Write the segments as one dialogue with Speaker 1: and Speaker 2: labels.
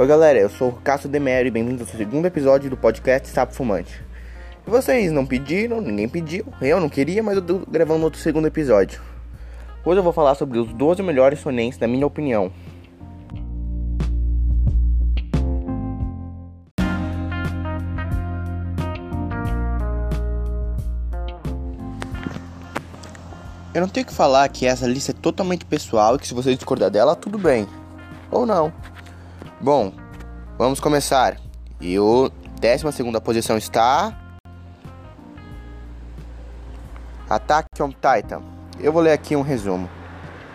Speaker 1: Oi galera, eu sou o Cássio Demero e bem-vindos ao segundo episódio do podcast Sapo Fumante. E vocês não pediram, ninguém pediu, eu não queria, mas eu tô gravando outro segundo episódio. Hoje eu vou falar sobre os 12 melhores sonenses na minha opinião. Eu não tenho que falar que essa lista é totalmente pessoal e que se você discordar dela, tudo bem. Ou não. Bom, vamos começar. E o 12 segunda posição está... Attack on Titan. Eu vou ler aqui um resumo.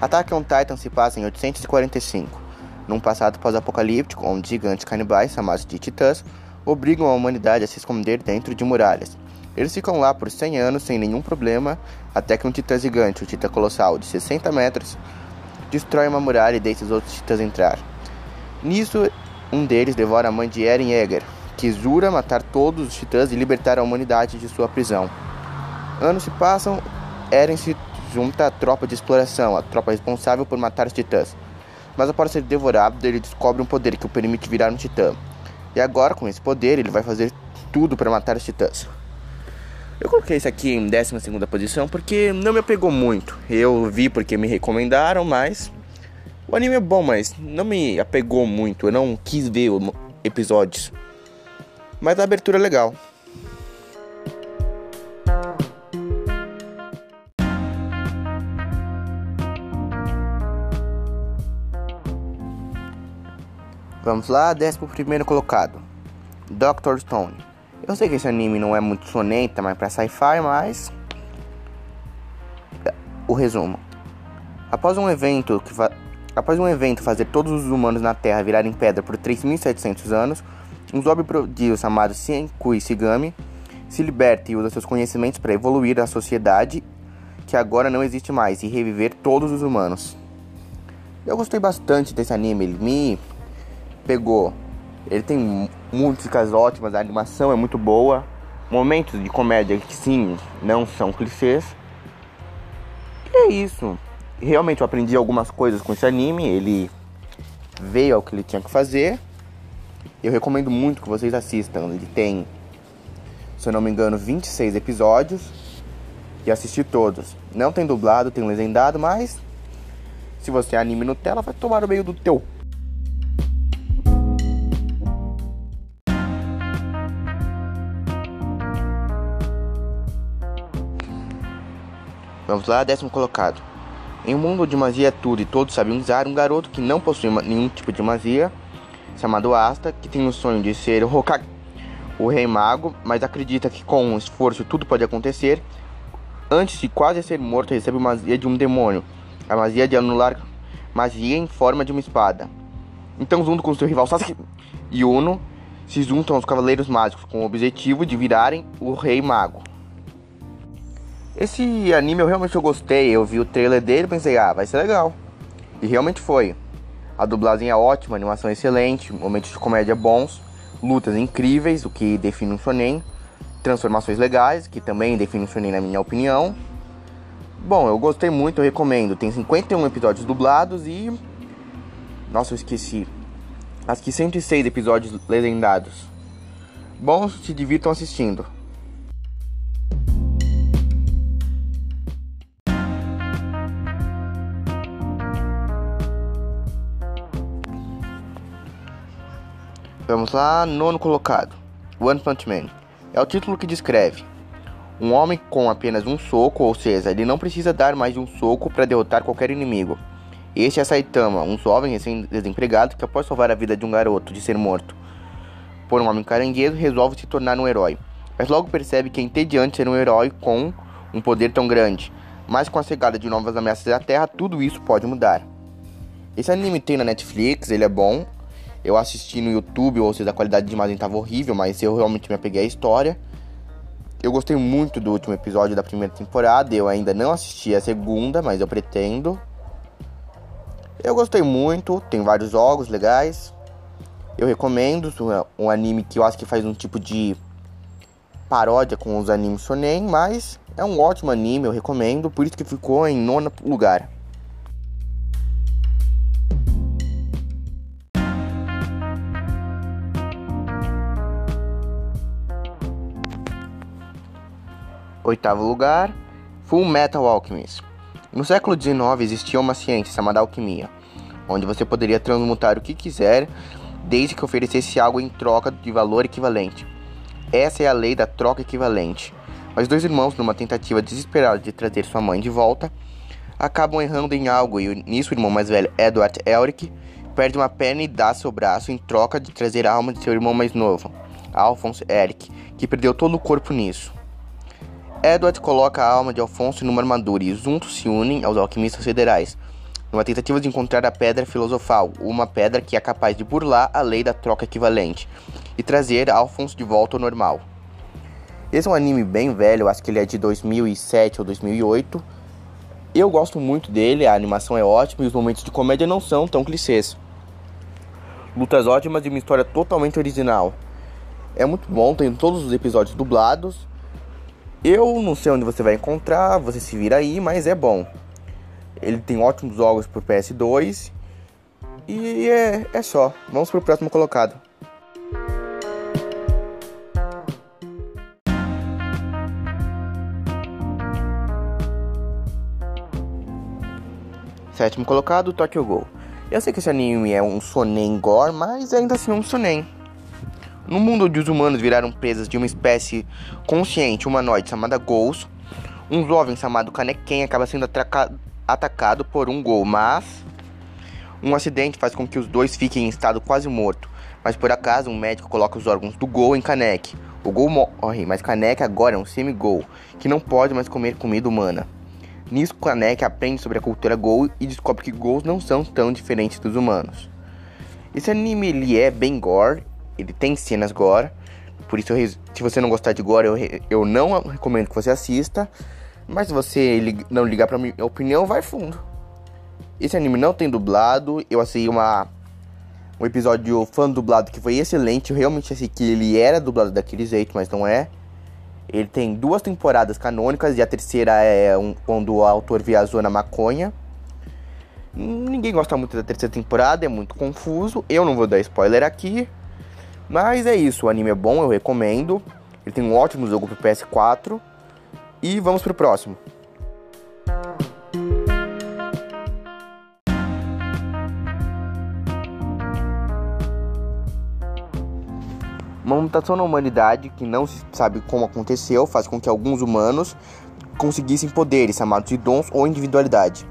Speaker 1: Attack on Titan se passa em 845, num passado pós-apocalíptico onde gigantes canibais, chamados de titãs, obrigam a humanidade a se esconder dentro de muralhas. Eles ficam lá por 100 anos sem nenhum problema, até que um titã gigante, o titã colossal de 60 metros, destrói uma muralha e deixa os outros titãs entrar. Nisso, um deles devora a mãe de Eren Yeager, que jura matar todos os titãs e libertar a humanidade de sua prisão. Anos se passam, Eren se junta à tropa de exploração, a tropa responsável por matar os titãs. Mas após ser devorado, ele descobre um poder que o permite virar um titã. E agora, com esse poder, ele vai fazer tudo para matar os titãs. Eu coloquei isso aqui em 12 posição porque não me apegou muito. Eu vi porque me recomendaram, mas. O anime é bom, mas não me apegou muito. Eu não quis ver episódios. Mas a abertura é legal. Vamos lá, 11 colocado: Doctor Stone. Eu sei que esse anime não é muito sonenta, mas pra sci-fi, mas. O resumo. Após um evento que fa... Após um evento fazer todos os humanos na Terra virarem pedra por 3.700 anos, um zombie prodígio chamado Senkui Shigami se liberta e usa seus conhecimentos para evoluir a sociedade que agora não existe mais e reviver todos os humanos. Eu gostei bastante desse anime, ele me pegou ele tem músicas ótimas, a animação é muito boa, momentos de comédia que sim, não são clichês. E é isso. Realmente eu aprendi algumas coisas com esse anime, ele veio ao que ele tinha que fazer. Eu recomendo muito que vocês assistam. Ele tem, se eu não me engano, 26 episódios e assistir todos. Não tem dublado, tem legendado, mas se você é anime Nutella, vai tomar o meio do teu Vamos lá, décimo colocado. Em um mundo de magia tudo e todos sabem usar, um garoto que não possui nenhum tipo de magia, chamado Asta, que tem o sonho de ser o Hokage, o rei mago, mas acredita que com um esforço tudo pode acontecer. Antes de quase ser morto, recebe magia de um demônio, a magia de anular magia em forma de uma espada. Então, junto com seu rival Sasuke e Uno, se juntam aos Cavaleiros Mágicos com o objetivo de virarem o Rei Mago. Esse anime eu realmente eu gostei, eu vi o trailer dele e pensei, ah, vai ser legal. E realmente foi. A dublagem é ótima, animação é excelente, momentos de comédia bons, lutas incríveis, o que define um shonen, transformações legais, que também define um shonen na minha opinião. Bom, eu gostei muito, eu recomendo. Tem 51 episódios dublados e... Nossa, eu esqueci. Acho que 106 episódios legendados. Bom, se divirtam assistindo. Vamos lá, nono colocado. One Punch Man. É o título que descreve um homem com apenas um soco, ou seja, ele não precisa dar mais de um soco para derrotar qualquer inimigo. Este é Saitama, um jovem recém-desempregado que após salvar a vida de um garoto de ser morto por um homem caranguejo, resolve se tornar um herói. Mas logo percebe que é entediante ser um herói com um poder tão grande. Mas com a chegada de novas ameaças à Terra, tudo isso pode mudar. Esse anime tem na Netflix, ele é bom, eu assisti no YouTube, ou seja, a qualidade de imagem estava horrível, mas eu realmente me apeguei à história. Eu gostei muito do último episódio da primeira temporada. Eu ainda não assisti a segunda, mas eu pretendo. Eu gostei muito, tem vários jogos legais. Eu recomendo, é um anime que eu acho que faz um tipo de paródia com os animes shonen, mas é um ótimo anime, eu recomendo, por isso que ficou em nono lugar. Oitavo lugar, Full Metal Alchemist. No século XIX existia uma ciência chamada alquimia, onde você poderia transmutar o que quiser, desde que oferecesse algo em troca de valor equivalente. Essa é a lei da troca equivalente. Mas dois irmãos, numa tentativa desesperada de trazer sua mãe de volta, acabam errando em algo e nisso o irmão mais velho, Edward Elric, perde uma perna e dá seu braço em troca de trazer a alma de seu irmão mais novo, Alphonse Eric, que perdeu todo o corpo nisso. Edward coloca a alma de Alfonso numa armadura e juntos se unem aos alquimistas federais, numa tentativa de encontrar a pedra filosofal, uma pedra que é capaz de burlar a lei da troca equivalente e trazer Alfonso de volta ao normal. Esse é um anime bem velho, acho que ele é de 2007 ou 2008. Eu gosto muito dele, a animação é ótima e os momentos de comédia não são tão clichês. Lutas ótimas e uma história totalmente original. É muito bom, tem todos os episódios dublados eu não sei onde você vai encontrar, você se vira aí, mas é bom. Ele tem ótimos jogos pro PS2. E é, é só. Vamos pro próximo colocado. Sétimo colocado, Tokyo Ghoul. Eu sei que esse anime é um sonen gore, mas ainda assim é um sonen. No mundo onde os humanos viraram presas de uma espécie consciente humanoide chamada Ghouls, um jovem chamado Kaneken acaba sendo atacado por um Ghoul, mas um acidente faz com que os dois fiquem em estado quase morto. Mas por acaso um médico coloca os órgãos do Ghoul em Kanek. O Ghoul morre, mas Kanek agora é um semi-Ghoul, que não pode mais comer comida humana. Nisso, Kanek aprende sobre a cultura Ghoul e descobre que Ghouls não são tão diferentes dos humanos. Esse anime ele é bem gore ele tem cenas gore. Por isso, eu, se você não gostar de gore, eu, eu não recomendo que você assista. Mas se você não ligar pra minha opinião, vai fundo. Esse anime não tem dublado. Eu achei uma, um episódio fã dublado que foi excelente. Eu realmente achei que ele era dublado daquele jeito, mas não é. Ele tem duas temporadas canônicas e a terceira é um, quando o autor viajou na maconha. Ninguém gosta muito da terceira temporada, é muito confuso. Eu não vou dar spoiler aqui. Mas é isso, o anime é bom, eu recomendo. Ele tem um ótimo jogo pro PS4. E vamos pro próximo. Uma mutação na humanidade que não se sabe como aconteceu faz com que alguns humanos conseguissem poderes chamados de dons ou individualidade.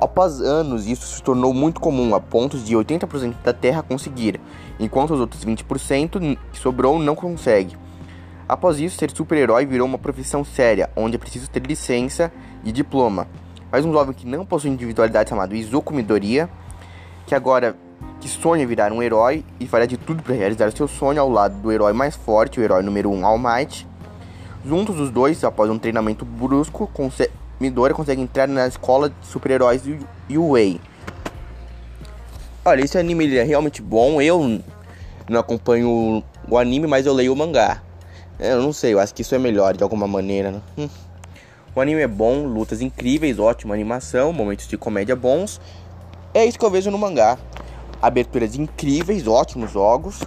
Speaker 1: Após anos, isso se tornou muito comum, a ponto de 80% da Terra conseguir, enquanto os outros 20% que sobrou não consegue. Após isso, ser super-herói virou uma profissão séria, onde é preciso ter licença e diploma. Mas um jovem que não possui individualidade chamado Izuku Midoriya, que agora que sonha virar um herói e fará de tudo para realizar seu sonho ao lado do herói mais forte, o herói número 1 um, All Might. Juntos os dois, após um treinamento brusco, Midori consegue entrar na escola de super-heróis UA. Olha, esse anime é realmente bom. Eu não acompanho o anime, mas eu leio o mangá. Eu não sei, eu acho que isso é melhor de alguma maneira. Né? Hum. O anime é bom, lutas incríveis, ótima animação, momentos de comédia bons. É isso que eu vejo no mangá. Aberturas incríveis, ótimos jogos.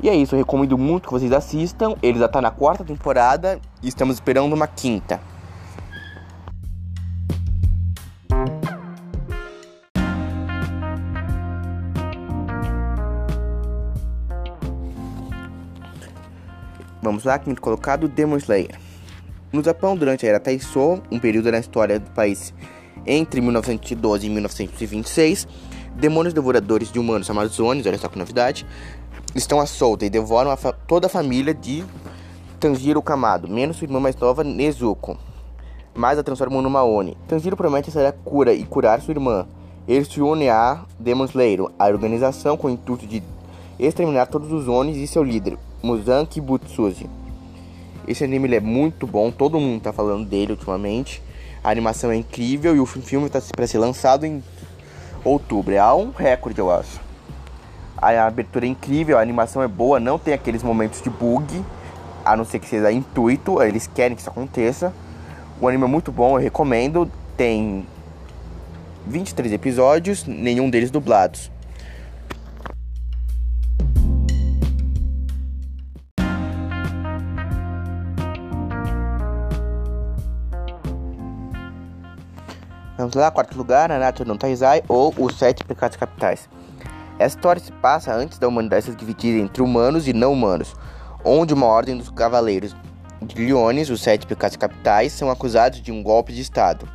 Speaker 1: E é isso, eu recomendo muito que vocês assistam. Ele já tá na quarta temporada e estamos esperando uma quinta. Vamos lá, quinto colocado, Demon Slayer. No Japão, durante a Era Taisho, um período na história do país entre 1912 e 1926, demônios devoradores de humanos chamados Onis, olha só que novidade, estão à solta e devoram a toda a família de Tanjiro Kamado, menos sua irmã mais nova, Nezuko, mas a transformam numa Oni. Tanjiro promete ser a cura e curar sua irmã. Eles se unem a Demon Slayer, a organização com o intuito de exterminar todos os Onis e seu líder, Muzanki Butsuzi. Esse anime é muito bom, todo mundo está falando dele ultimamente. A animação é incrível e o filme está para ser lançado em outubro. É um recorde, eu acho. A abertura é incrível, a animação é boa, não tem aqueles momentos de bug, a não ser que seja intuito, eles querem que isso aconteça. O anime é muito bom, eu recomendo. Tem 23 episódios, nenhum deles dublados. Vamos lá, quarto lugar, Nanatsu no Taizai ou Os Sete Pecados Capitais. Essa história se passa antes da humanidade ser dividida entre humanos e não humanos, onde uma ordem dos cavaleiros de Leones, os Sete Pecados Capitais, são acusados de um golpe de Estado.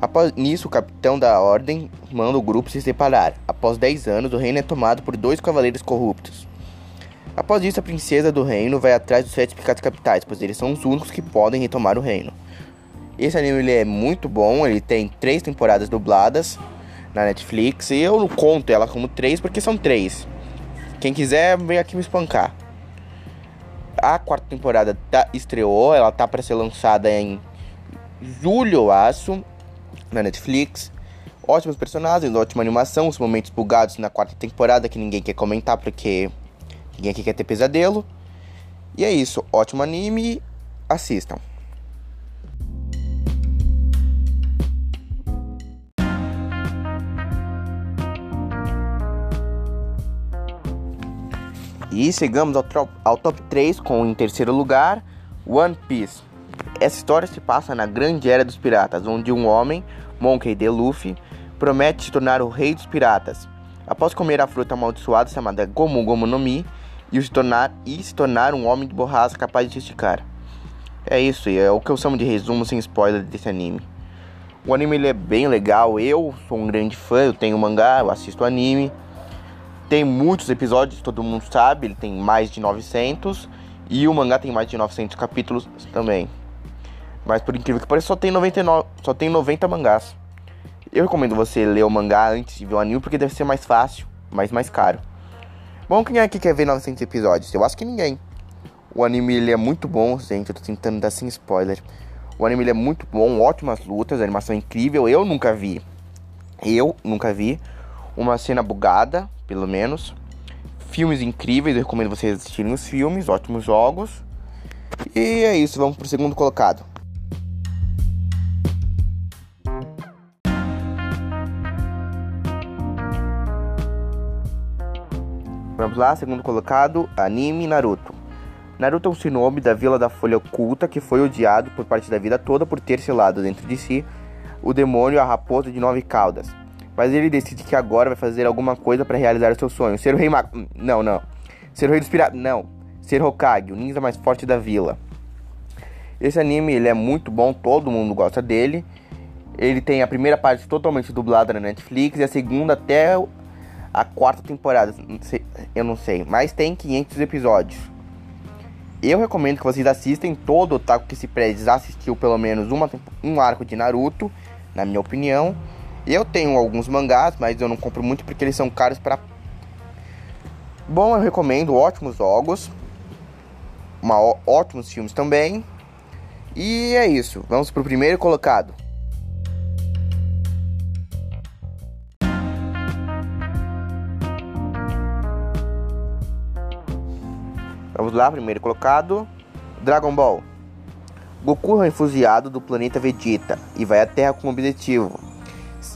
Speaker 1: Após nisso, o capitão da ordem manda o grupo se separar. Após 10 anos, o reino é tomado por dois cavaleiros corruptos. Após isso, a princesa do reino vai atrás dos sete pecados capitais, pois eles são os únicos que podem retomar o reino. Esse anime ele é muito bom, ele tem três temporadas dubladas na Netflix. E eu conto ela como três porque são três. Quem quiser, vem aqui me espancar. A quarta temporada tá, estreou, ela tá para ser lançada em julho, eu acho, na Netflix. Ótimos personagens, ótima animação, os momentos bugados na quarta temporada que ninguém quer comentar porque Ninguém aqui quer ter pesadelo. E é isso. Ótimo anime. Assistam. E chegamos ao, ao, top 3 com em terceiro lugar One Piece. Essa história se passa na Grande Era dos Piratas, onde um homem, Monkey D. Luffy, promete se tornar o rei dos piratas. Após comer a fruta amaldiçoada chamada Gomu Gomu no Mi, e se tornar, e se tornar um homem de borracha capaz de esticar. É isso, é o que eu chamo de resumo sem spoiler desse anime. O anime é bem legal, eu sou um grande fã, eu tenho mangá, eu assisto anime. Tem muitos episódios, todo mundo sabe, ele tem mais de 900 e o mangá tem mais de 900 capítulos também. Mas por incrível que pareça, só tem 99, só tem 90 mangás. Eu recomendo você ler o mangá antes de ver o anime porque deve ser mais fácil, mas mais caro. Bom, quem aqui quer ver 900 episódios? Eu acho que ninguém. O anime ele é muito bom, gente. Eu tô tentando dar sem spoiler. O anime ele é muito bom, ótimas lutas, animação incrível. Eu nunca vi. Eu nunca vi uma cena bugada, pelo menos. Filmes incríveis, eu recomendo vocês assistirem os filmes, ótimos jogos. E é isso, vamos pro segundo colocado. Vamos lá, segundo colocado, anime Naruto. Naruto é um shinobi da Vila da Folha Oculta que foi odiado por parte da vida toda por ter selado dentro de si o demônio a raposa de nove caudas. Mas ele decide que agora vai fazer alguma coisa para realizar o seu sonho. Ser o rei mag... Não, não. Ser o rei dos piratas. Não. Ser Hokage, o ninja mais forte da vila. Esse anime ele é muito bom, todo mundo gosta dele. Ele tem a primeira parte totalmente dublada na Netflix e a segunda até a quarta temporada, eu não sei, mas tem 500 episódios. Eu recomendo que vocês assistem todo o Taco que se preze assistiu pelo menos uma, um arco de Naruto, na minha opinião. Eu tenho alguns mangás, mas eu não compro muito porque eles são caros para Bom, eu recomendo ótimos jogos, uma, ótimos filmes também. E é isso, vamos pro primeiro colocado. Vamos lá, primeiro colocado: Dragon Ball. Goku é um do planeta Vegeta e vai à Terra com o objetivo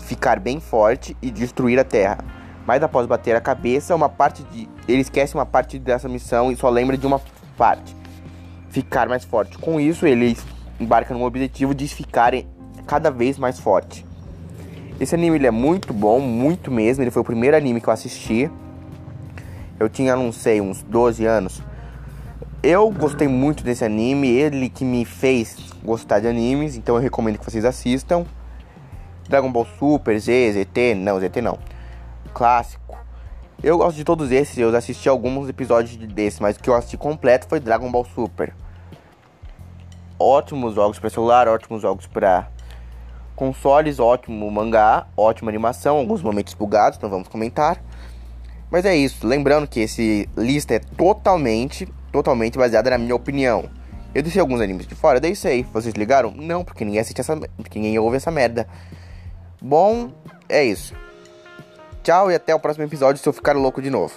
Speaker 1: ficar bem forte e destruir a Terra. Mas após bater a cabeça, uma parte de ele esquece uma parte dessa missão e só lembra de uma parte. Ficar mais forte. Com isso, ele embarca no objetivo de ficar cada vez mais forte. Esse anime ele é muito bom, muito mesmo. Ele foi o primeiro anime que eu assisti. Eu tinha, não sei, uns 12 anos. Eu gostei muito desse anime, ele que me fez gostar de animes, então eu recomendo que vocês assistam. Dragon Ball Super, Z, ZT, não, ZT não. Clássico. Eu gosto de todos esses, eu assisti alguns episódios desses, mas o que eu assisti completo foi Dragon Ball Super. Ótimos jogos para celular, ótimos jogos para consoles, ótimo mangá, ótima animação, alguns momentos bugados, então vamos comentar. Mas é isso, lembrando que esse lista é totalmente totalmente baseada na minha opinião. Eu deixei alguns animes de fora, daí sei. Vocês ligaram? Não, porque ninguém assiste essa. Porque ninguém ouve essa merda. Bom, é isso. Tchau e até o próximo episódio se eu ficar louco de novo.